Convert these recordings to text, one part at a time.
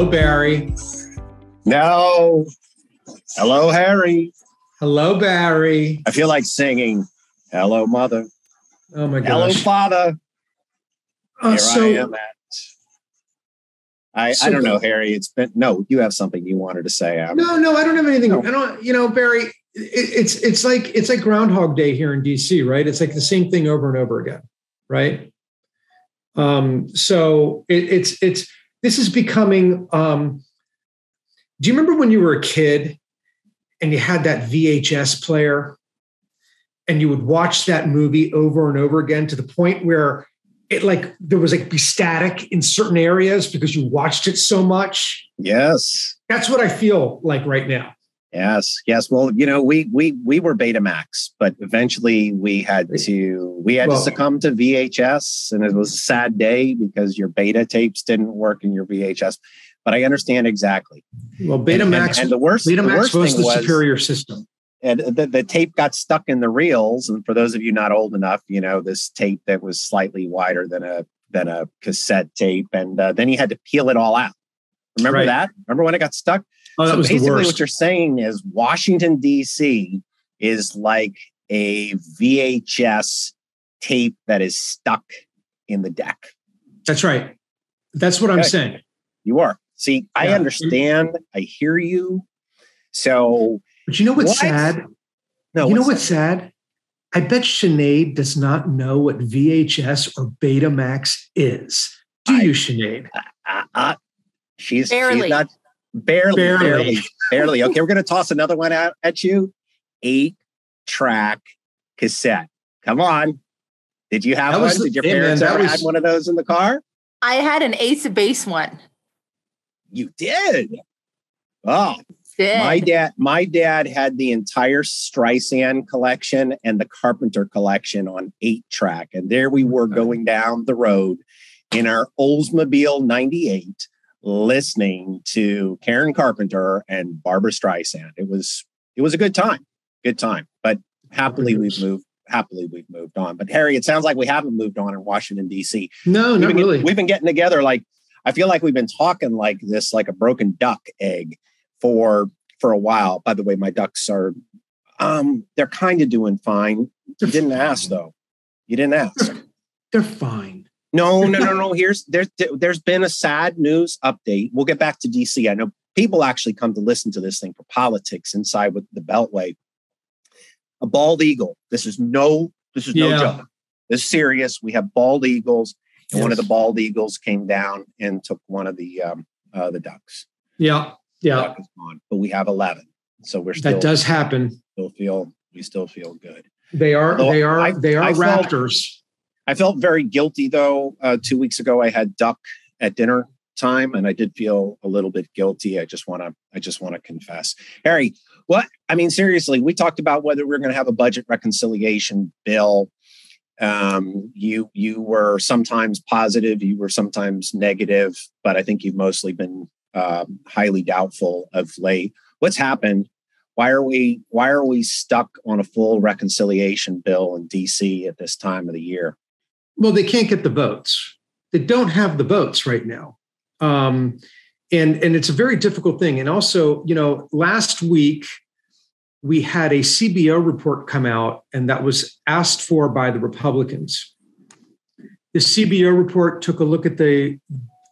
Hello, Barry. No. Hello, Harry. Hello, Barry. I feel like singing Hello, Mother. Oh my god. Hello. Father. Uh, Here so, I am at. I, So I don't know, Harry. It's been no. You have something you wanted to say. I'm- no, no, I don't have anything. No. I don't. You know, Barry. It, it's it's like it's like Groundhog Day here in DC, right? It's like the same thing over and over again, right? Um, so it, it's it's this is becoming. Um, do you remember when you were a kid and you had that VHS player, and you would watch that movie over and over again to the point where it like there was like be static in certain areas because you watched it so much. Yes. That's what I feel like right now. Yes, yes. Well, you know, we we we were Betamax, but eventually we had to we had Well- to succumb to VHS, and it was a sad day because your beta tapes didn't work in your VHS. But I understand exactly. Well, And- and- Betamax, and, the worst, the Betamax worst was the was, superior system. and the, the tape got stuck in the reels. And for those of you not old enough, you know this tape that was slightly wider than a than a cassette tape, and uh, then you had to peel it all out. Remember Right. that? Remember when it got stuck? Oh, so basically, what you're saying is Washington D.C. is like a VHS tape that is stuck in the deck. That's right. That's what I'm saying. You are. See, I understand. I hear you. So But you know what's What? sad? no, you know what's what's sad? I bet Sinead does not know what VHS or Betamax is. Do I- you, Sinead? uh, uh, she's Barely. she's not barely, Barely. barely, barely. Okay, we're gonna toss another one out at you. Eight track cassette. Come on. Did you have That one? was Did your hey, parents that ever was- had one of those in the car? I had an Ace of Base one. You did. Oh, Did. my dad. My dad had the entire Streisand collection and the Carpenter collection on eight track, and there we were going down the road in our Oldsmobile '98, listening to Karen Carpenter and Barbra Streisand. It was it was a good time, good time. But happily we've moved. Happily we've moved on. But Harry, it sounds like we haven't moved on in Washington D.C. No, We've not really. we've been getting together like I feel like we've been talking like this, like a broken duck egg for for a while. By the way, my ducks are um they're kind of doing fine. You didn't ask though. You didn't ask. They're fine. No, no, no, no. Here's there's there's been a sad news update. We'll get back to DC. I know people actually come to listen to this thing for politics inside with the Beltway. A bald eagle. This is no. This is no joke. This is serious. We have bald eagles, and one of the bald eagles came down and took one of the um, uh, the ducks. Yeah, The yeah. duck is gone, but we have eleven, so we're still That does happen. still feel we still feel good. They are. Although They are. I- they are I felt- raptors. I felt very guilty though. Uh, two weeks ago, I had duck at dinner time, and I did feel a little bit guilty. I just want to, I just want to confess, Harry. What I mean, seriously, we talked about whether we are going to have a budget reconciliation bill. Um, you you were sometimes positive, you were sometimes negative, but I think you've mostly been um, highly doubtful of late. What's happened? Why are we why are we stuck on a full reconciliation bill in DC at this time of the year? Well, they can't get the votes. They don't have the votes right now. Um, and, and it's a very difficult thing. And also, you know, last week we had a CBO report come out, and that was asked for by the Republicans. The CBO report took a look at the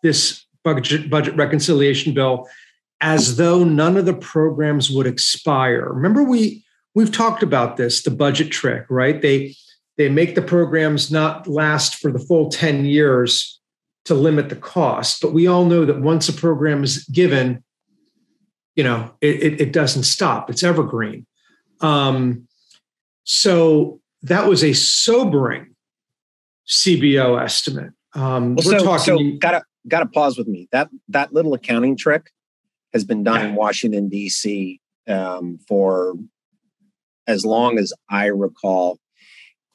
this budget, budget reconciliation bill as though none of the programs would expire. Remember, we we've talked about this, the budget trick, right? They they make the programs not last for the full 10 years to limit the cost. But we all know that once a program is given, you know, it, it, it doesn't stop. It's evergreen. Um, so that was a sobering CBO estimate. Um, Well, we're so, talking. so gotta gotta pause with me. That that little accounting trick has been done in Washington D.C. Um, for as long as I recall,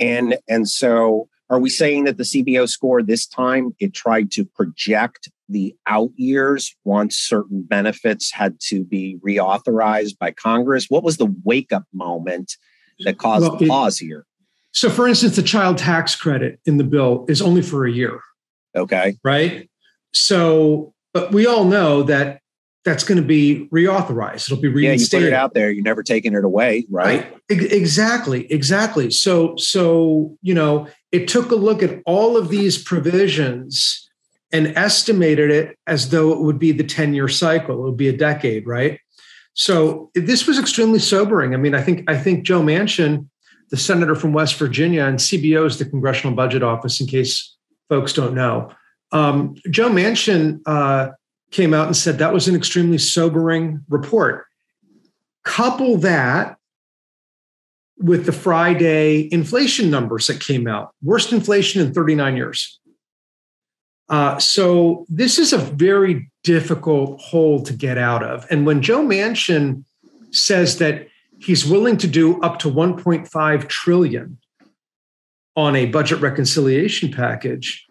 and and so are we saying that the CBO score this time it tried to project the out years once certain benefits had to be reauthorized by Congress? What was the wake up moment that caused Well, the it- pause here? so, for instance, the child tax credit in the bill is only for a year. Okay, right? So but we all know that that's going to be reauthorized. It'll be reinstated. Yeah, you put it out there. You're never taking it away, right? right? Exactly, exactly. So, so you know, it took a look at all of these provisions and estimated it as though it would be the 10 year cycle. It would be a decade, right? So this was extremely sobering. I mean, I think I think Joe Manchin, the senator from West Virginia, and CBO is the Congressional Budget Office, in case folks don't know. Um, Joe Manchin uh, came out and said that was an extremely sobering report. Couple that with the Friday inflation numbers that came out, worst inflation in 39 years. Uh, so this is a very difficult hole to get out of. And when Joe Manchin says that he's willing to do up to 1.5 trillion on a budget reconciliation package,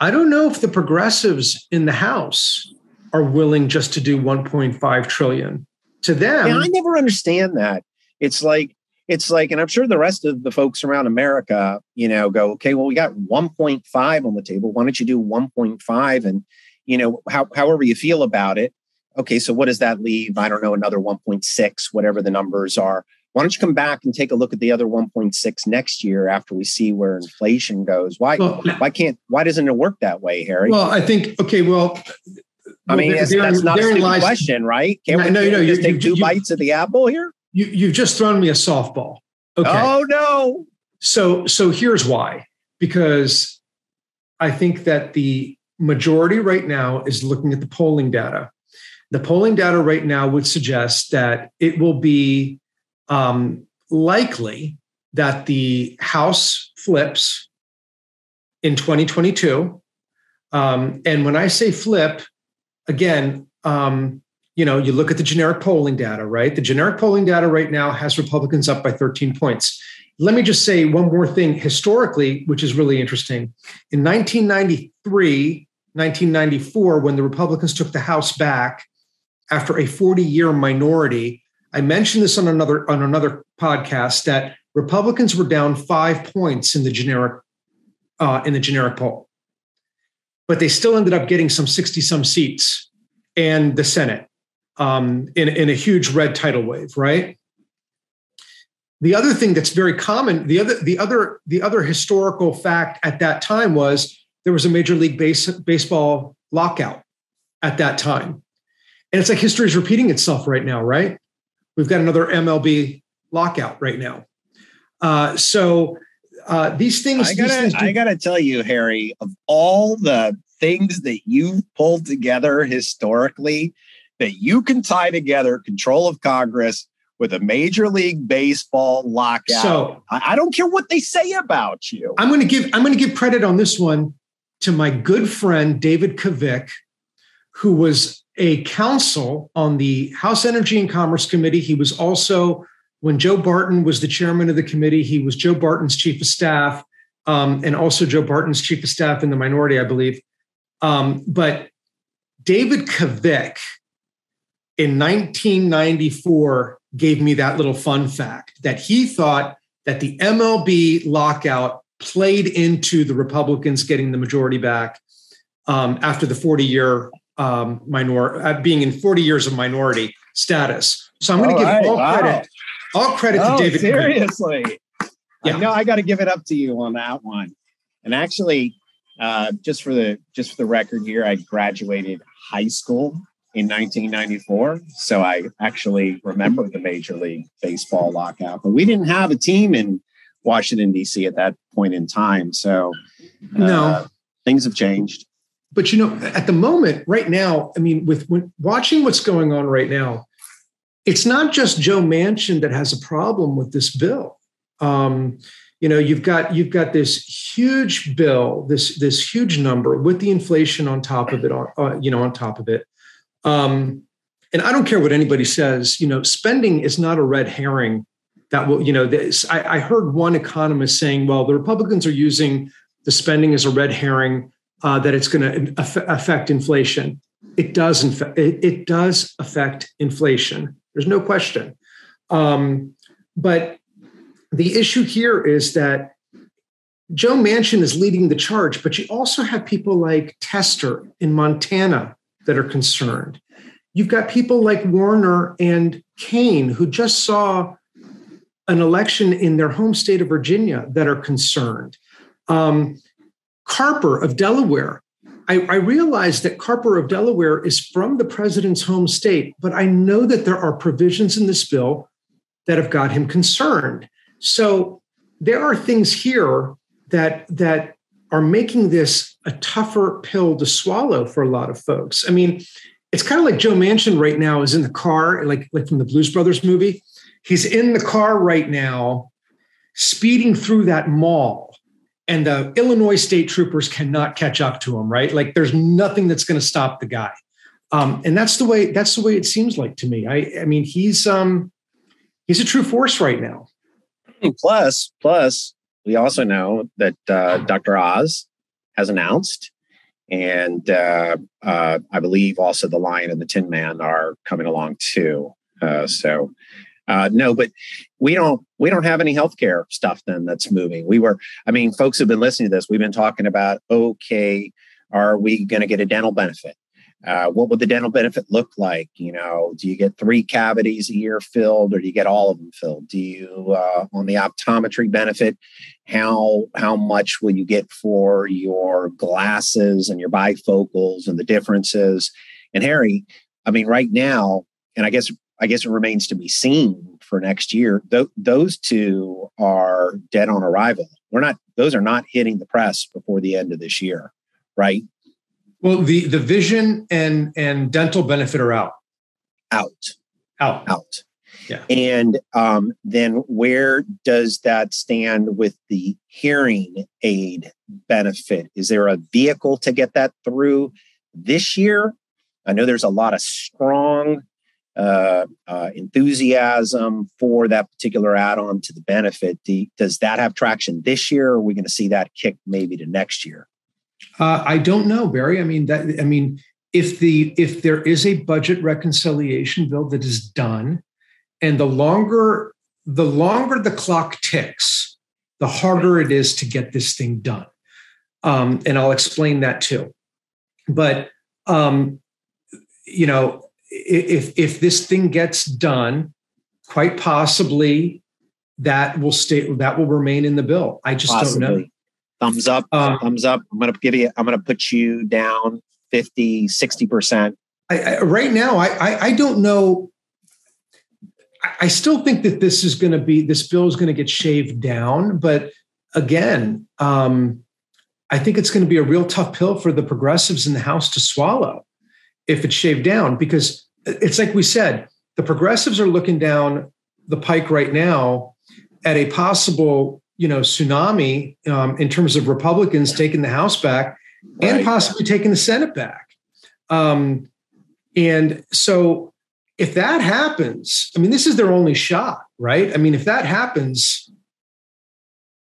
I don't know if the progressives in the House are willing just to do 1.5 trillion. To them, yeah, I never understand that. It's like it's like, and I'm sure the rest of the folks around America, you know, go, okay, well, we got 1.5 on the table. Why don't you do 1.5? And, you know, how, however you feel about it. Okay, so what does that leave? I don't know, another 1.6, whatever the numbers are. Why don't you come back and take a look at the other 1.6 next year after we see where inflation goes? Why well, why can't why doesn't it work that way, Harry? Well, I think okay, well I mean, that's, that's not a stupid lies, question, right? Can't we, no, no, just you, take two you, bites of the apple here? You, you've just thrown me a softball. Okay. Oh no. So so here's why. Because I think that the majority right now is looking at the polling data. The polling data right now would suggest that it will be um, likely that the House flips in 2022. Um, and when I say flip, again, um, you know, you look at the generic polling data, right? The generic polling data right now has Republicans up by 13 points. Let me just say one more thing historically, which is really interesting. In 1993, 1994, when the Republicans took the House back after a 40 year minority, I mentioned this on another on another podcast that Republicans were down five points in the generic uh, in the generic poll, but they still ended up getting some 60 some seats and the Senate um, in, in a huge red tidal wave, right? The other thing that's very common, the other, the other, the other historical fact at that time was there was a major league base, baseball lockout at that time. And it's like history is repeating itself right now, right? We've got another MLB lockout right now. Uh, so uh, these things. I gotta, things do- I gotta tell you, Harry, of all the things that you've pulled together historically, that you can tie together control of Congress with a Major League Baseball lockout. So I, don't care what they say about you. I'm going to give I'm going to give credit on this one to my good friend David Cavicke, who was a counsel on the House Energy and Commerce Committee. He was also when Joe Barton was the chairman of the committee. He was Joe Barton's chief of staff, um, and also Joe Barton's chief of staff in the minority, I believe. Um, but David Cavicke in 1994 gave me that little fun fact that he thought that the MLB lockout played into the Republicans getting the majority back um, after the 40 year um, minor uh, being in 40 years of minority status. So I'm going to give right, all wow. credit, all credit oh, to David. Seriously, yeah. No, I got to give it up to you on that one. And actually, uh, just for the just for the record here, I graduated high school in 1994. So I actually remember the Major League Baseball lockout, but we didn't have a team in Washington, D.C. at that point in time. So uh, no, things have changed. But you know, at the moment, right now, I mean, with when, watching what's going on right now, it's not just Joe Manchin that has a problem with this bill. Um, you know, you've got you've got this huge bill, this this huge number with the inflation on top of it, on uh, you know, on top of it. Um, and I don't care what anybody says, you know, spending is not a red herring that will, you know, this, I, I heard one economist saying, well, the Republicans are using the spending as a red herring, uh, that it's going to affect inflation. It does, it, it, does affect inflation. There's no question. Um, but the issue here is that Joe Manchin is leading the charge, but you also have people like Tester in Montana that are concerned. You've got people like Warner and Kaine who just saw an election in their home state of Virginia that are concerned. Um, Carper of Delaware. I, I realize that Carper of Delaware is from the president's home state, but I know that there are provisions in this bill that have got him concerned. So there are things here that that are making this a tougher pill to swallow for a lot of folks. I mean, it's kind of like Joe Manchin right now is in the car, like like from the Blues Brothers movie He's in the car right now, speeding through that mall, and the Illinois state troopers cannot catch up to him. Right? Like there's nothing that's going to stop the guy. Um, and that's the way that's the way it seems like to me. I, I mean, he's um, he's a true force right now. Plus, plus, we also know that uh, Dr. Oz has announced, and uh, uh, I believe also the Lion and the Tin Man are coming along too. Uh, so uh, no, but we don't we don't have any healthcare stuff then that's moving. We were, I mean, folks have been listening to this. We've been talking about okay, are we going to get a dental benefit? Uh, what would the dental benefit look like? You know, do you get three cavities a year filled, or do you get all of them filled? Do you uh, on the optometry benefit? How how much will you get for your glasses and your bifocals and the differences? And Harry, I mean, right now, and I guess I guess it remains to be seen for next year. Th- those two are dead on arrival. We're not; those are not hitting the press before the end of this year, right? Well, the the vision and and dental benefit are out, out, out, out. Yeah. And um, then where does that stand with the hearing aid benefit? Is there a vehicle to get that through this year? I know there's a lot of strong uh, uh, enthusiasm for that particular add-on to the benefit. Do, does that have traction this year, or are we going to see that kick maybe to next year? Uh, I don't know, Barry. I mean, that I mean, if the if there is a budget reconciliation bill that is done, and the longer the longer the clock ticks, the harder it is to get this thing done. Um, and I'll explain that too. But um, you know, if if this thing gets done, quite possibly that will stay that will remain in the bill. I just possibly. don't know. Thumbs up, um, thumbs up. I'm going to give you. I'm to put you down 50, 60 percent. right now, I, I I don't know. I still think that this is going to be this bill is going to get shaved down, but again, um, I think it's going to be a real tough pill for the progressives in the House to swallow if it's shaved down because it's like we said the progressives are looking down the pike right now at a possible you know tsunami um, in terms of republicans taking the house back right. and possibly taking the senate back um, and so if that happens i mean this is their only shot right i mean if that happens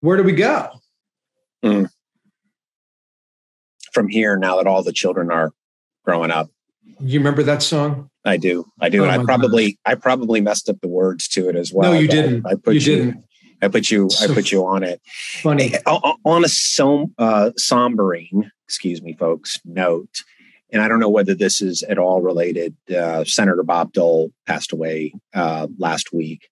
where do we go mm. from here now that all the children are growing up you remember that song? I do. I do. Oh and I probably gosh. I probably messed up the words to it as well. No, you didn't. I put you, you didn't. I put you so I put you on it. Funny. On a som, uh, sombering, excuse me, folks, note, and I don't know whether this is at all related. Uh, Senator Bob Dole passed away uh, last week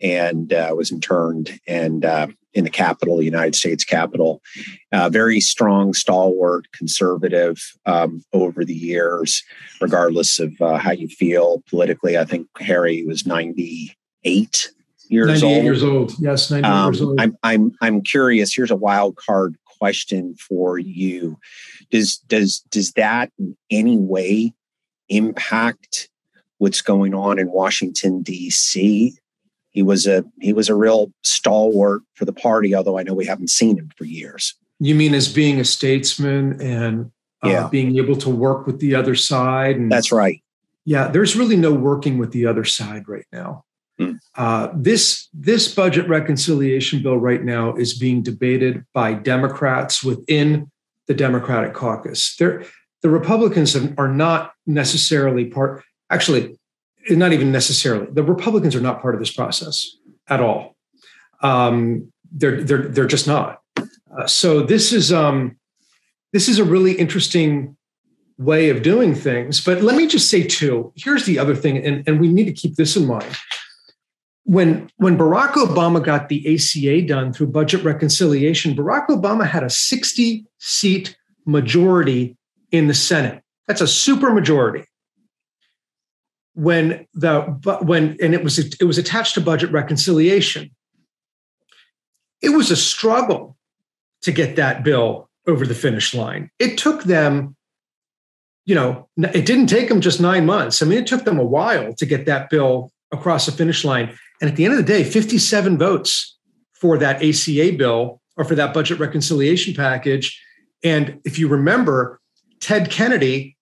and uh, was interned. And uh, in the capital, the United States Capitol. Uh, very strong, stalwart, conservative um, over the years, regardless of uh, how you feel politically. I think Harry was 98 years 98 old. years old. Yes, 98 um, years old. I'm, I'm, I'm curious. Here's a wild card question for you. Does, does, does that in any way impact what's going on in Washington, D.C.? He was a he was a real stalwart for the party. Although I know we haven't seen him for years. You mean as being a statesman and uh, yeah. being able to work with the other side? And, That's right. Yeah, there's really no working with the other side right now. Hmm. Uh, this this budget reconciliation bill right now is being debated by Democrats within the Democratic caucus. They're, the Republicans are not necessarily part. Actually, not even necessarily. The Republicans are not part of this process at all. Um, they're they're they're just not. Uh, so this is um, this is a really interesting way of doing things. But let me just say too, here's the other thing, and, and we need to keep this in mind. When, when Barack Obama got the ACA done through budget reconciliation, Barack Obama had a 60 seat majority in the Senate. That's a super majority. When the but when and it was it was attached to budget reconciliation. It was a struggle to get that bill over the finish line. It took them you know, it didn't take them just nine months. I mean, it took them a while to get that bill across the finish line. And at the end of the day, 57 votes for that ACA bill or for that budget reconciliation package. And if you remember, Ted Kennedy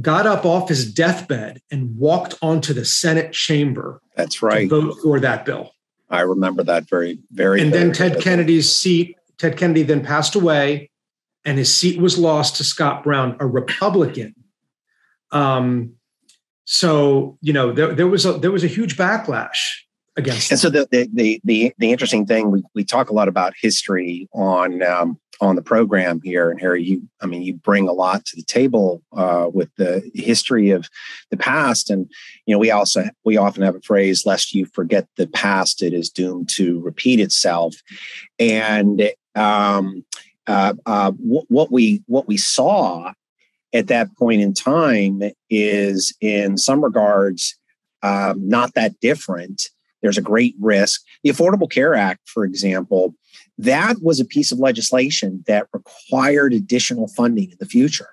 got up off his deathbed and walked onto the Senate chamber. That's right. vote for that bill. I remember that very, very. And very then Ted Kennedy's seat, Ted Kennedy then passed away and his seat was lost to Scott Brown, a Republican. Um, so you know there, there was a there was a huge backlash against. And so the the the the, interesting thing we we talk a lot about history on um, on the program here, and Harry, you I mean you bring a lot to the table uh, with the history of the past, and you know we also we often have a phrase, "Lest you forget the past, it is doomed to repeat itself," and um, uh, uh, w- what we what we saw at that point in time is, in some regards, um, not that different. There's a great risk. The Affordable Care Act, for example, that was a piece of legislation that required additional funding in the future.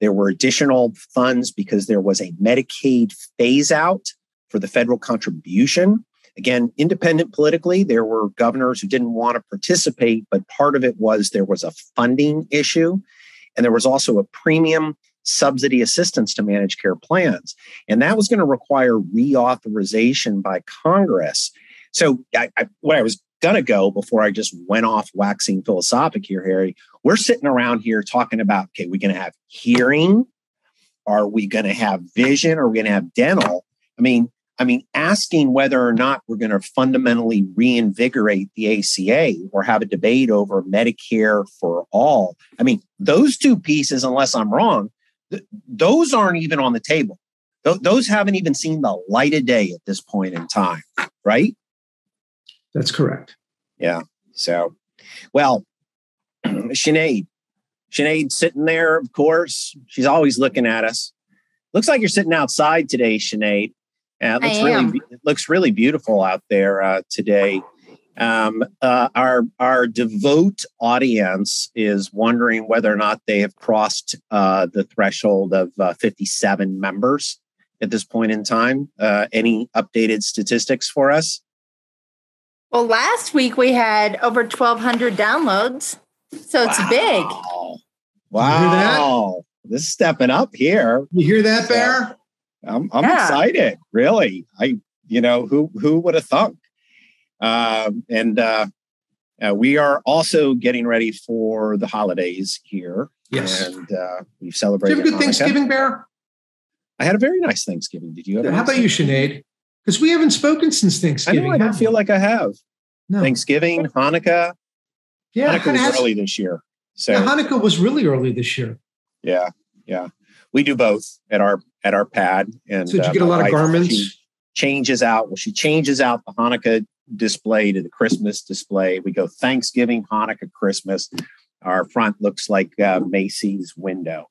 There were additional funds because there was a Medicaid phase out for the federal contribution Again, independent politically, there were governors who didn't want to participate, but part of it was there was a funding issue. And there was also a premium subsidy assistance to managed care plans. And that was going to require reauthorization by Congress. So, I, I, what I was going to go before I just went off waxing philosophic here, Harry, we're sitting around here talking about okay, we're going to have hearing. Are we going to have vision? Are we going to have dental? I mean, I mean, asking whether or not we're going to fundamentally reinvigorate the ACA or have a debate over Medicare for all. I mean, those two pieces, unless I'm wrong, th- those aren't even on the table. Th- those haven't even seen the light of day at this point in time, right? That's correct. Yeah. So, well, Sinead, Sinead sitting there, of course. She's always looking at us. Looks like you're sitting outside today, Sinead. Uh, it looks really it looks really beautiful out there uh, today. Um, uh, our our devout audience is wondering whether or not they have crossed uh, the threshold of uh, 57 members at this point in time. Uh, any updated statistics for us? Well, last week we had over 1,200 downloads, so it's wow. big. Wow, this is stepping up here. You hear that, Bear? I'm, I'm yeah. excited. Really, I you know who who would have thunk? Um, and uh, uh, we are also getting ready for the holidays here. Yes, and uh, we've celebrated. Did you have a good Hanukkah. Thanksgiving, Bear? I had a very nice Thanksgiving. Did you? Have How about you, Sinead? Because we haven't spoken since Thanksgiving. I, know, I don't feel like I have. No. Thanksgiving, Hanukkah. Yeah, Hanukkah was has, early this year. So yeah, Hanukkah was really early this year. Yeah, yeah we do both at our at our pad. And so did you uh, get a lot of garments? changes out. Well, she changes out the Hanukkah display to the Christmas display. We go Thanksgiving, Hanukkah, Christmas. Our front looks like uh, Macy's window.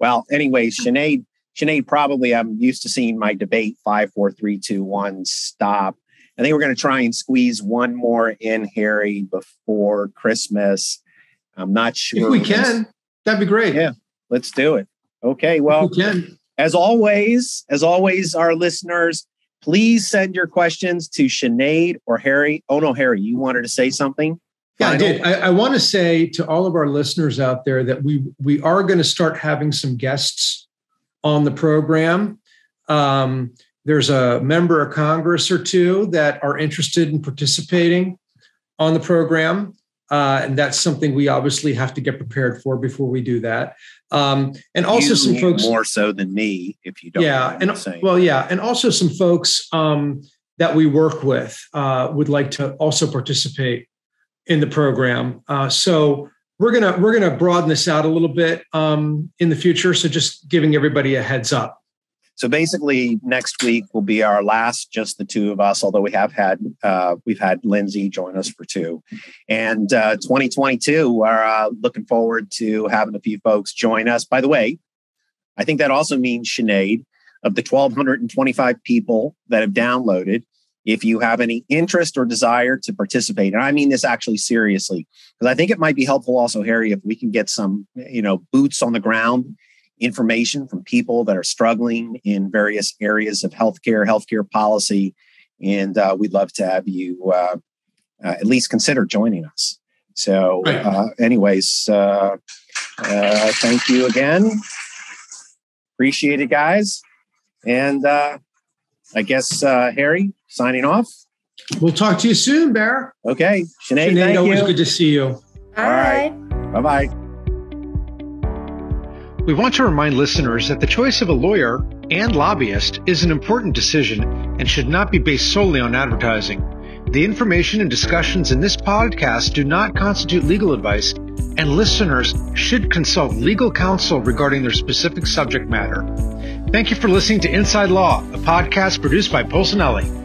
Well, anyways, Sinead, Sinead, probably I'm used to seeing my debate five, four, three, two, one, stop. I think we're going to try and squeeze one more in, Harry, before Christmas. I'm not sure. If we can, that'd be great. Yeah, let's do it. Okay. Well, as always, as always, our listeners, please send your questions to Sinead or Harry. Oh no, Harry, you wanted to say something? Yeah, Final? I did. I, I want to say to all of our listeners out there that we we are going to start having some guests on the program. Um, there's a member of Congress or two that are interested in participating on the program. Uh, and that's something we obviously have to get prepared for before we do that. Um, and also you some folks more so than me, if you don't. Yeah, and well, yeah, and also some folks um, that we work with uh, would like to also participate in the program. Uh, so we're gonna we're gonna broaden this out a little bit um, in the future. So just giving everybody a heads up. So basically, next week will be our last, just the two of us. Although we have had uh, we've had Lindsay join us for two, and uh, 2022 we're uh, looking forward to having a few folks join us. By the way, I think that also means Sinead of the 1,225 people that have downloaded. If you have any interest or desire to participate, and I mean this actually seriously, because I think it might be helpful also, Harry, if we can get some, you know, boots on the ground information from people that are struggling in various areas of healthcare, healthcare policy. And uh, we'd love to have you uh, uh, at least consider joining us. So, uh, anyways, uh, uh, thank you again. Appreciate it, guys. And I guess, Harry, signing off. We'll talk to you soon, Bear. Okay. Sinead, Sinead thank always you. good to see you. All All right. Bye bye. We want to remind listeners that the choice of a lawyer and lobbyist is an important decision and should not be based solely on advertising. The information and discussions in this podcast do not constitute legal advice, and listeners should consult legal counsel regarding their specific subject matter. Thank you for listening to Inside Law, a podcast produced by Polsinelli.